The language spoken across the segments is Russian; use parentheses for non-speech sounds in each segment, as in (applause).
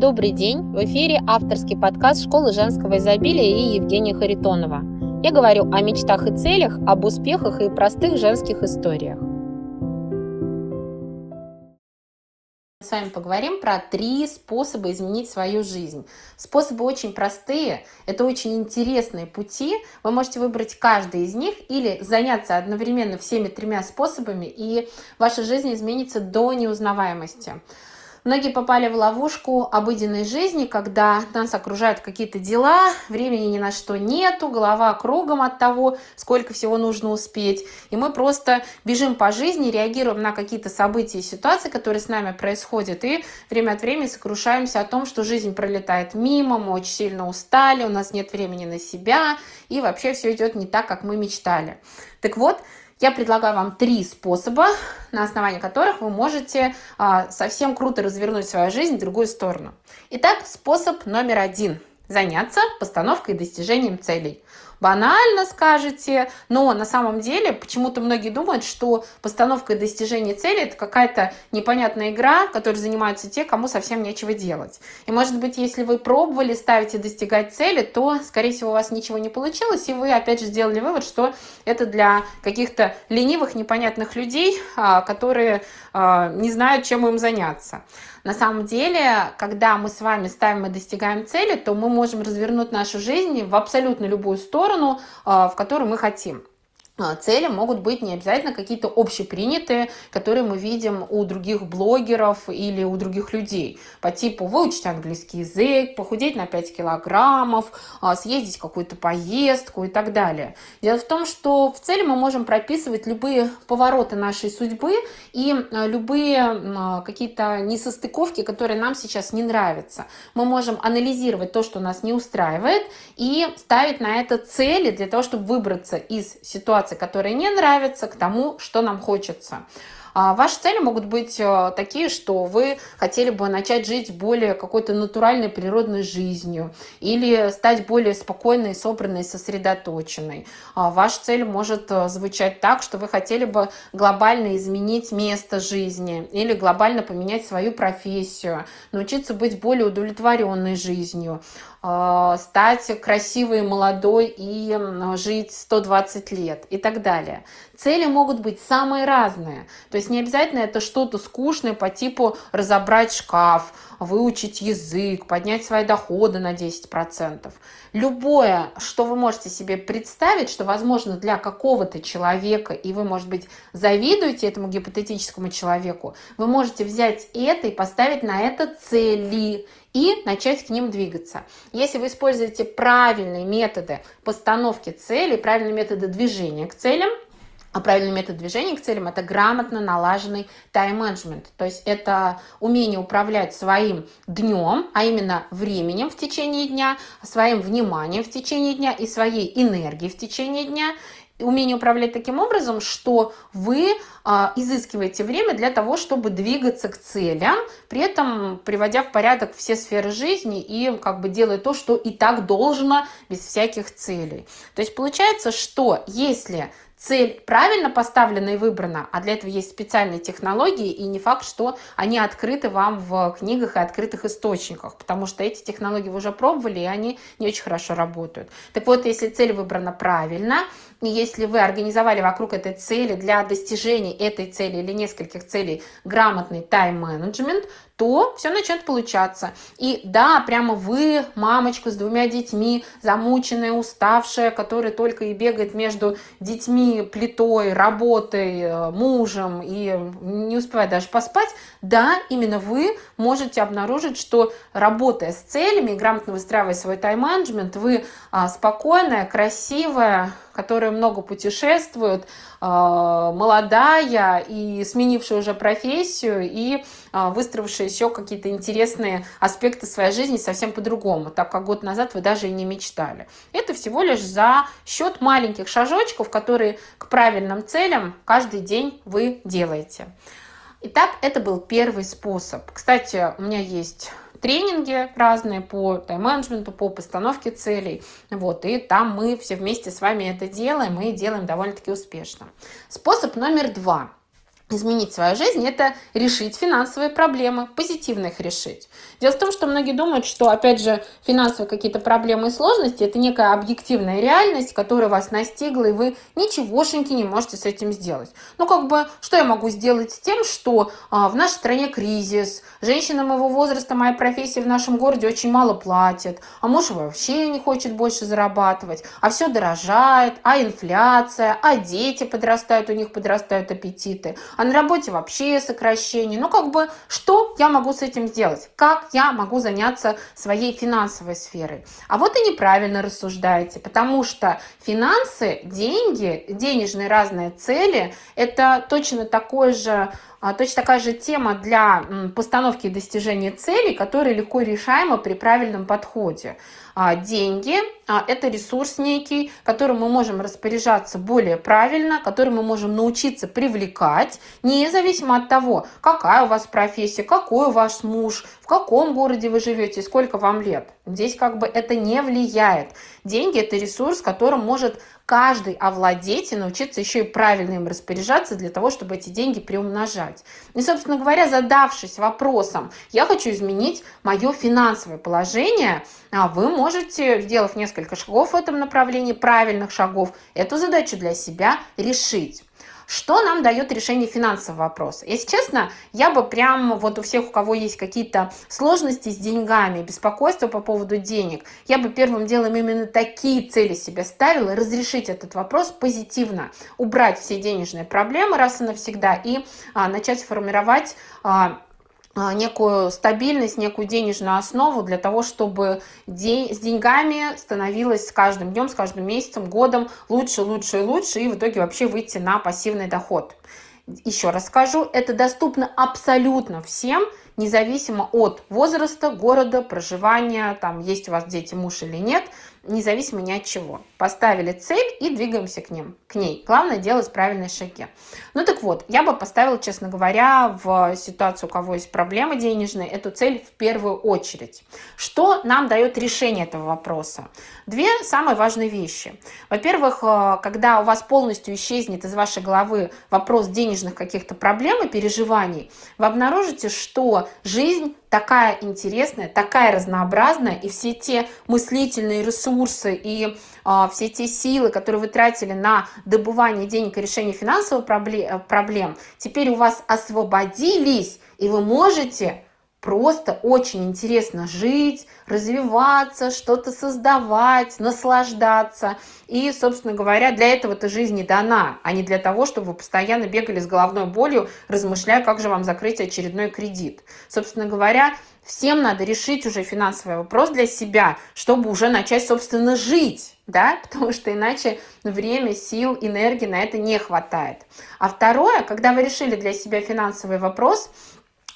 Добрый день! В эфире авторский подкаст Школы женского изобилия и Евгения Харитонова. Я говорю о мечтах и целях, об успехах и простых женских историях. С вами поговорим про три способа изменить свою жизнь. Способы очень простые, это очень интересные пути. Вы можете выбрать каждый из них или заняться одновременно всеми тремя способами, и ваша жизнь изменится до неузнаваемости. Многие попали в ловушку обыденной жизни, когда нас окружают какие-то дела, времени ни на что нету, голова кругом от того, сколько всего нужно успеть. И мы просто бежим по жизни, реагируем на какие-то события и ситуации, которые с нами происходят, и время от времени сокрушаемся о том, что жизнь пролетает мимо, мы очень сильно устали, у нас нет времени на себя, и вообще все идет не так, как мы мечтали. Так вот, я предлагаю вам три способа, на основании которых вы можете а, совсем круто развернуть свою жизнь в другую сторону. Итак, способ номер один – заняться постановкой и достижением целей банально скажете, но на самом деле почему-то многие думают, что постановка и достижение цели это какая-то непонятная игра, которой занимаются те, кому совсем нечего делать. И может быть, если вы пробовали ставить и достигать цели, то, скорее всего, у вас ничего не получилось, и вы опять же сделали вывод, что это для каких-то ленивых, непонятных людей, а, которые а, не знают, чем им заняться. На самом деле, когда мы с вами ставим и достигаем цели, то мы можем развернуть нашу жизнь в абсолютно любую сторону, а, в которую мы хотим. А, цели могут быть не обязательно какие-то общепринятые, которые мы видим у других блогеров или у других людей. По типу выучить английский язык, похудеть на 5 килограммов, а, съездить в какую-то поездку и так далее. Дело в том, что в цели мы можем прописывать любые повороты нашей судьбы и а, любые какие-то несостыковки, которые нам сейчас не нравятся. Мы можем анализировать то, что нас не устраивает, и ставить на это цели для того, чтобы выбраться из ситуации, ситуации, которые не нравятся, к тому, что нам хочется. А ваши цели могут быть э, такие, что вы хотели бы начать жить более какой-то натуральной природной жизнью или стать более спокойной, собранной, сосредоточенной. А ваша цель может э, звучать так, что вы хотели бы глобально изменить место жизни или глобально поменять свою профессию, научиться быть более удовлетворенной жизнью э, стать красивой, молодой и жить 120 лет и так далее. Цели могут быть самые разные. То есть не обязательно это что-то скучное по типу разобрать шкаф, выучить язык, поднять свои доходы на 10%. Любое, что вы можете себе представить, что возможно для какого-то человека, и вы, может быть, завидуете этому гипотетическому человеку, вы можете взять это и поставить на это цели и начать к ним двигаться. Если вы используете правильные методы постановки целей, правильные методы движения к целям, а правильный метод движения к целям – это грамотно налаженный тайм-менеджмент. То есть это умение управлять своим днем, а именно временем в течение дня, своим вниманием в течение дня и своей энергией в течение дня умение управлять таким образом, что вы а, изыскиваете время для того, чтобы двигаться к целям, при этом приводя в порядок все сферы жизни и как бы делая то, что и так должно без всяких целей. То есть получается, что если цель правильно поставлена и выбрана, а для этого есть специальные технологии, и не факт, что они открыты вам в книгах и открытых источниках, потому что эти технологии вы уже пробовали, и они не очень хорошо работают. Так вот, если цель выбрана правильно, если вы организовали вокруг этой цели для достижения этой цели или нескольких целей грамотный тайм-менеджмент, то все начнет получаться. И да, прямо вы, мамочка с двумя детьми, замученная, уставшая, которая только и бегает между детьми, плитой, работой, э, мужем и не успевает даже поспать, да, именно вы можете обнаружить, что работая с целями грамотно выстраивая свой тайм-менеджмент, вы а, спокойная, красивая, которая много путешествует, а, молодая и сменившая уже профессию и а, выстроившая еще какие-то интересные аспекты своей жизни совсем по-другому, так как год назад вы даже и не мечтали. Это всего лишь за счет маленьких шажочков, которые к правильным целям каждый день вы делаете. Итак, это был первый способ. Кстати, у меня есть тренинги разные по тайм-менеджменту, по постановке целей. Вот, и там мы все вместе с вами это делаем и делаем довольно-таки успешно. Способ номер два. Изменить свою жизнь, это решить финансовые проблемы, позитивно их решить. Дело в том, что многие думают, что, опять же, финансовые какие-то проблемы и сложности – это некая объективная реальность, которая вас настигла, и вы ничегошеньки не можете с этим сделать. Ну, как бы, что я могу сделать с тем, что а, в нашей стране кризис, женщина моего возраста, моя профессия в нашем городе очень мало платит, а муж вообще не хочет больше зарабатывать, а все дорожает, а инфляция, а дети подрастают, у них подрастают аппетиты, а на работе вообще сокращение. Ну, как бы, что я могу с этим сделать? Как я могу заняться своей финансовой сферой? А вот и неправильно рассуждаете, потому что финансы, деньги, денежные разные цели, это точно такой же точно такая же тема для постановки и достижения целей, которая легко решаема при правильном подходе. А, деньги а, – это ресурс некий, которым мы можем распоряжаться более правильно, который мы можем научиться привлекать, независимо от того, какая у вас профессия, какой у вас муж, в каком городе вы живете, сколько вам лет. Здесь как бы это не влияет. Деньги – это ресурс, которым может каждый овладеть и научиться еще и правильно им распоряжаться для того, чтобы эти деньги приумножать. И, собственно говоря, задавшись вопросом, я хочу изменить мое финансовое положение, а вы можете, сделав несколько шагов в этом направлении, правильных шагов, эту задачу для себя решить. Что нам дает решение финансового вопроса? Если честно, я бы прям вот у всех, у кого есть какие-то сложности с деньгами, беспокойство по поводу денег, я бы первым делом именно такие цели себе ставила, разрешить этот вопрос позитивно, убрать все денежные проблемы раз и навсегда и а, начать формировать а, некую стабильность, некую денежную основу для того, чтобы день, с деньгами становилось с каждым днем, с каждым месяцем, годом лучше, лучше и лучше, и в итоге вообще выйти на пассивный доход. Еще раз скажу, это доступно абсолютно всем, независимо от возраста, города, проживания, там есть у вас дети, муж или нет – независимо ни от чего. Поставили цель и двигаемся к ним, к ней. Главное делать правильные шаги. Ну так вот, я бы поставила, честно говоря, в ситуацию, у кого есть проблемы денежные, эту цель в первую очередь. Что нам дает решение этого вопроса? Две самые важные вещи. Во-первых, э, когда у вас полностью исчезнет из вашей головы вопрос денежных каких-то проблем и переживаний, вы обнаружите, что жизнь такая интересная, такая разнообразная, и все те мыслительные ресурсы и а, все те силы, которые вы тратили на добывание денег и решение финансовых проблем, проблем, теперь у вас освободились, и вы можете просто очень интересно жить, развиваться, что-то создавать, наслаждаться. И, собственно говоря, для этого-то жизнь не дана, а не для того, чтобы вы постоянно бегали с головной болью, размышляя, как же вам закрыть очередной кредит. Собственно говоря, всем надо решить уже финансовый вопрос для себя, чтобы уже начать, собственно, жить, да, (laughs) потому что иначе время, сил, энергии на это не хватает. А второе, когда вы решили для себя финансовый вопрос,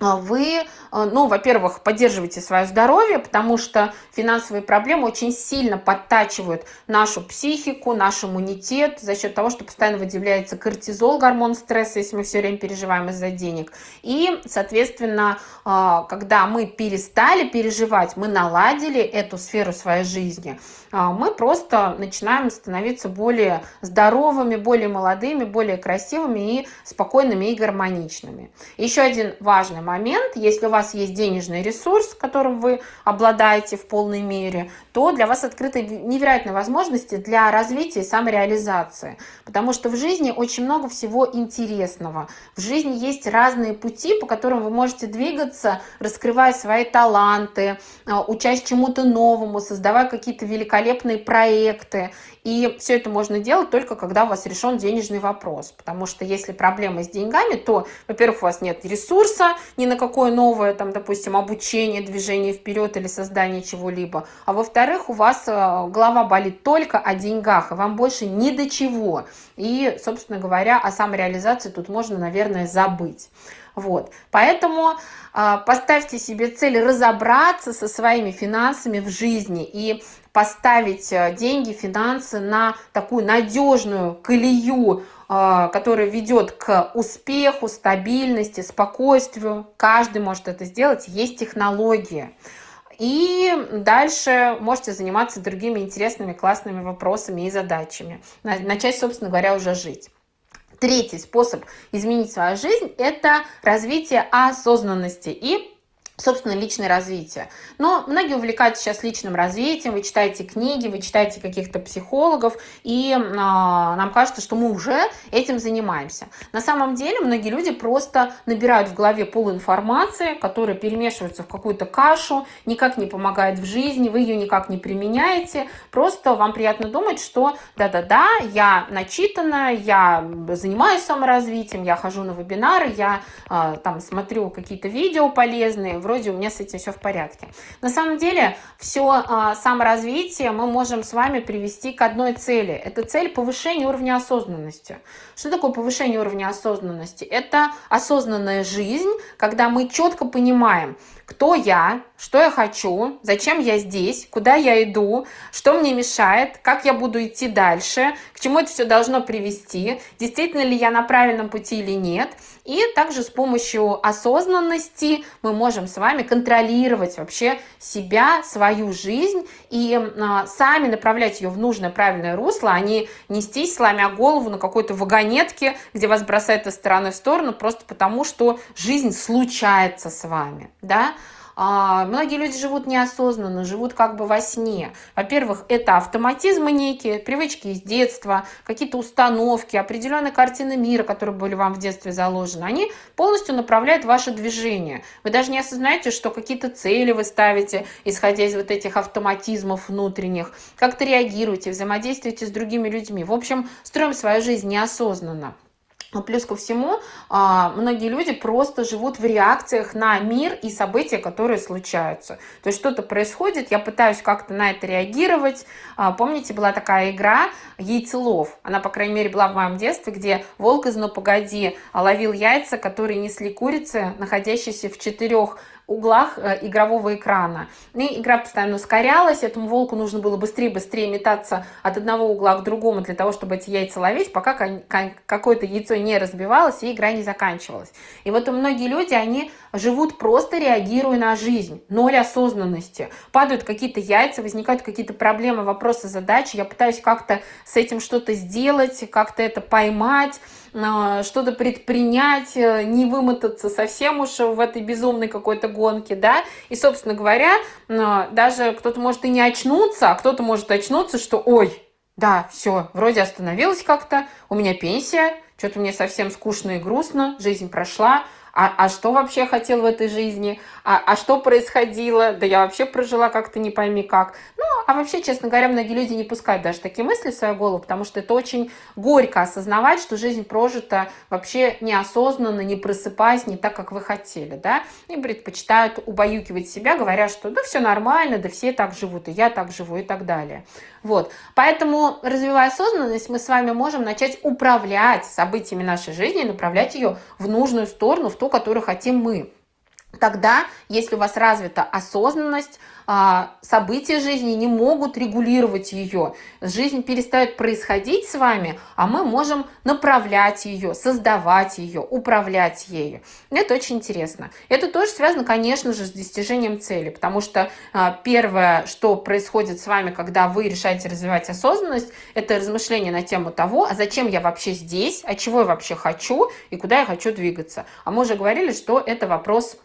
вы, а, ну, во-первых, поддерживаете свое здоровье, потому что финансовые проблемы очень сильно подтачивают нашу психику, наш иммунитет за счет того, что постоянно выделяется кортизол, гормон стресса, если мы все время переживаем из-за денег. И, соответственно, а, когда мы перестали переживать, мы наладили эту сферу своей жизни, мы просто начинаем становиться более здоровыми, более молодыми, более красивыми и спокойными и гармоничными. Еще один важный момент, если у вас есть денежный ресурс, которым вы обладаете в полной мере, то для вас открыты невероятные возможности для развития и самореализации. Потому что в жизни очень много всего интересного. В жизни есть разные пути, по которым вы можете двигаться, раскрывая свои таланты, а, учась чему-то новому, создавая какие-то великолепные проекты. И все это можно делать только когда у вас решен денежный вопрос. Потому что если проблемы с деньгами, то, во-первых, у вас нет ресурса ни на какое новое, там, допустим, обучение, движение вперед или создание чего-либо. А во-вторых, у вас э, голова болит только о деньгах, и вам больше ни до чего. И, собственно говоря, о самореализации тут можно, наверное, забыть. Вот. Поэтому э, поставьте себе цель разобраться со своими финансами в жизни и поставить э, деньги, финансы на такую надежную колею, э, которая ведет к успеху, стабильности, спокойствию. Каждый может это сделать, есть технология. И дальше можете заниматься другими интересными, классными вопросами и задачами. Начать, собственно говоря, уже жить. Третий способ изменить свою жизнь – это развитие осознанности и собственно, личное развитие. Но многие увлекаются сейчас личным развитием, вы читаете книги, вы читаете каких-то психологов, и э, нам кажется, что мы уже этим занимаемся. На самом деле многие люди просто набирают в голове полуинформации, которая перемешивается в какую-то кашу, никак не помогает в жизни, вы ее никак не применяете, просто вам приятно думать, что да-да-да, я начитана, я занимаюсь саморазвитием, я хожу на вебинары, я э, там смотрю какие-то видео полезные, вроде у меня с этим все в порядке. На самом деле, все а, саморазвитие мы можем с вами привести к одной цели. Это цель повышения уровня осознанности. Что такое повышение уровня осознанности? Это осознанная жизнь, когда мы четко понимаем, кто я, что я хочу, зачем я здесь, куда я иду, что мне мешает, как я буду идти дальше, к чему это все должно привести, действительно ли я на правильном пути или нет. И также с помощью осознанности мы можем с вами контролировать вообще себя, свою жизнь и а, сами направлять ее в нужное правильное русло, а не нестись, сломя голову на какой-то вагонетке, где вас бросает из стороны в сторону, просто потому что жизнь случается с вами. Да? А, многие люди живут неосознанно, живут как бы во сне. Во-первых, это автоматизмы некие, привычки из детства, какие-то установки, определенные картины мира, которые были вам в детстве заложены. Они полностью направляют ваше движение. Вы даже не осознаете, что какие-то цели вы ставите, исходя из вот этих автоматизмов внутренних, как-то реагируете, взаимодействуете с другими людьми. В общем, строим свою жизнь неосознанно. Но плюс ко всему, а, многие люди просто живут в реакциях на мир и события, которые случаются. То есть что-то происходит, я пытаюсь как-то на это реагировать. А, помните, была такая игра «Яйцелов». Она, по крайней мере, была в моем детстве, где волк из «Ну, погоди» ловил яйца, которые несли курицы, находящиеся в четырех углах э, игрового экрана. И игра постоянно ускорялась, этому волку нужно было быстрее-быстрее метаться от одного угла к другому для того, чтобы эти яйца ловить, пока какое-то яйцо не разбивалось и игра не заканчивалась. И вот многие люди, они живут просто реагируя на жизнь, ноль осознанности. Падают какие-то яйца, возникают какие-то проблемы, вопросы, задачи. Я пытаюсь как-то с этим что-то сделать, как-то это поймать, что-то предпринять, э, не вымотаться совсем уж в этой безумной какой-то гонке, да. И, собственно говоря, даже кто-то может и не очнуться, а кто-то может очнуться, что, ой, да, все, вроде остановилась как-то, у меня пенсия, что-то мне совсем скучно и грустно, жизнь прошла, а, а что вообще хотел в этой жизни, а, а что происходило, да я вообще прожила как-то не пойми как. Ну, а вообще, честно говоря, многие люди не пускают даже такие мысли в свою голову, потому что это очень горько осознавать, что жизнь прожита вообще неосознанно, не просыпаясь, не так, как вы хотели, да, и предпочитают убаюкивать себя, говоря, что да все нормально, да все так живут, и я так живу, и так далее. Вот, поэтому, развивая осознанность, мы с вами можем начать управлять событиями нашей жизни, направлять ее в нужную сторону, в ту, которую хотим мы. Тогда, если у вас развита осознанность, а, события жизни не могут регулировать ее. Жизнь перестает происходить с вами, а мы можем направлять ее, создавать ее, управлять ею. Это очень интересно. Это тоже связано, конечно же, с достижением цели, потому что а, первое, что происходит с вами, когда вы решаете развивать осознанность, это размышление на тему того, а зачем я вообще здесь, а чего я вообще хочу и куда я хочу двигаться. А мы уже говорили, что это вопрос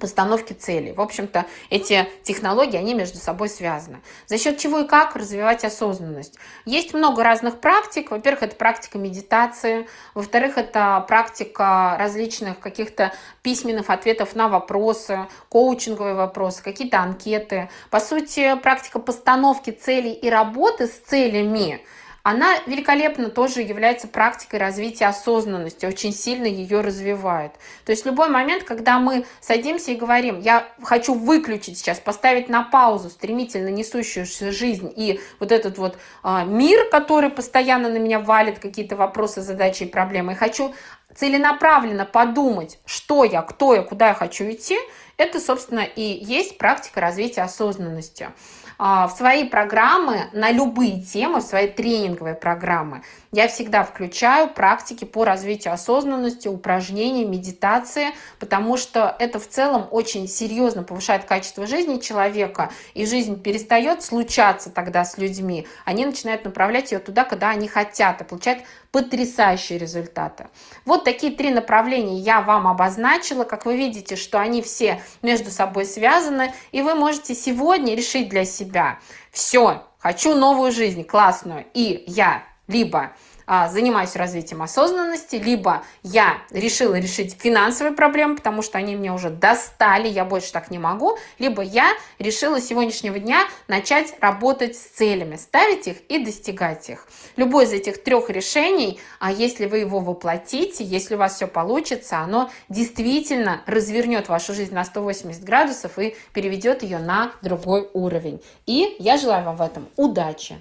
постановки целей. В общем-то, эти технологии, они между собой связаны. За счет чего и как развивать осознанность? Есть много разных практик. Во-первых, это практика медитации. Во-вторых, это практика различных каких-то письменных ответов на вопросы, коучинговые вопросы, какие-то анкеты. По сути, практика постановки целей и работы с целями – она великолепно тоже является практикой развития осознанности, очень сильно ее развивает. То есть любой момент, когда мы садимся и говорим, я хочу выключить сейчас, поставить на паузу стремительно несущуюся жизнь и вот этот вот э, мир, который постоянно на меня валит какие-то вопросы, задачи и проблемы, и хочу целенаправленно подумать, что я, кто я, куда я хочу идти, это, собственно, и есть практика развития осознанности. А, в свои программы на любые темы, в свои тренинговые программы, я всегда включаю практики по развитию осознанности, упражнения, медитации, потому что это в целом очень серьезно повышает качество жизни человека, и жизнь перестает случаться тогда с людьми, они начинают направлять ее туда, куда они хотят, и получают потрясающие результаты. Вот такие три направления я вам обозначила. Как вы видите, что они все между собой связаны, и вы можете сегодня решить для себя, все, хочу новую жизнь, классную, и я либо а, занимаюсь развитием осознанности, либо я решила решить финансовые проблемы, потому что они меня уже достали, я больше так не могу, либо я решила с сегодняшнего дня начать работать с целями, ставить их и достигать их. Любое из этих трех решений, а если вы его воплотите, если у вас все получится, оно действительно развернет вашу жизнь на 180 градусов и переведет ее на другой уровень. И я желаю вам в этом удачи!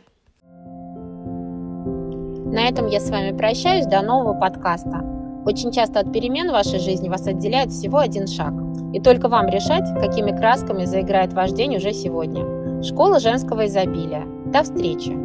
На этом я с вами прощаюсь. До нового подкаста. Очень часто от перемен в вашей жизни вас отделяет всего один шаг. И только вам решать, какими красками заиграет ваш день уже сегодня. Школа женского изобилия. До встречи!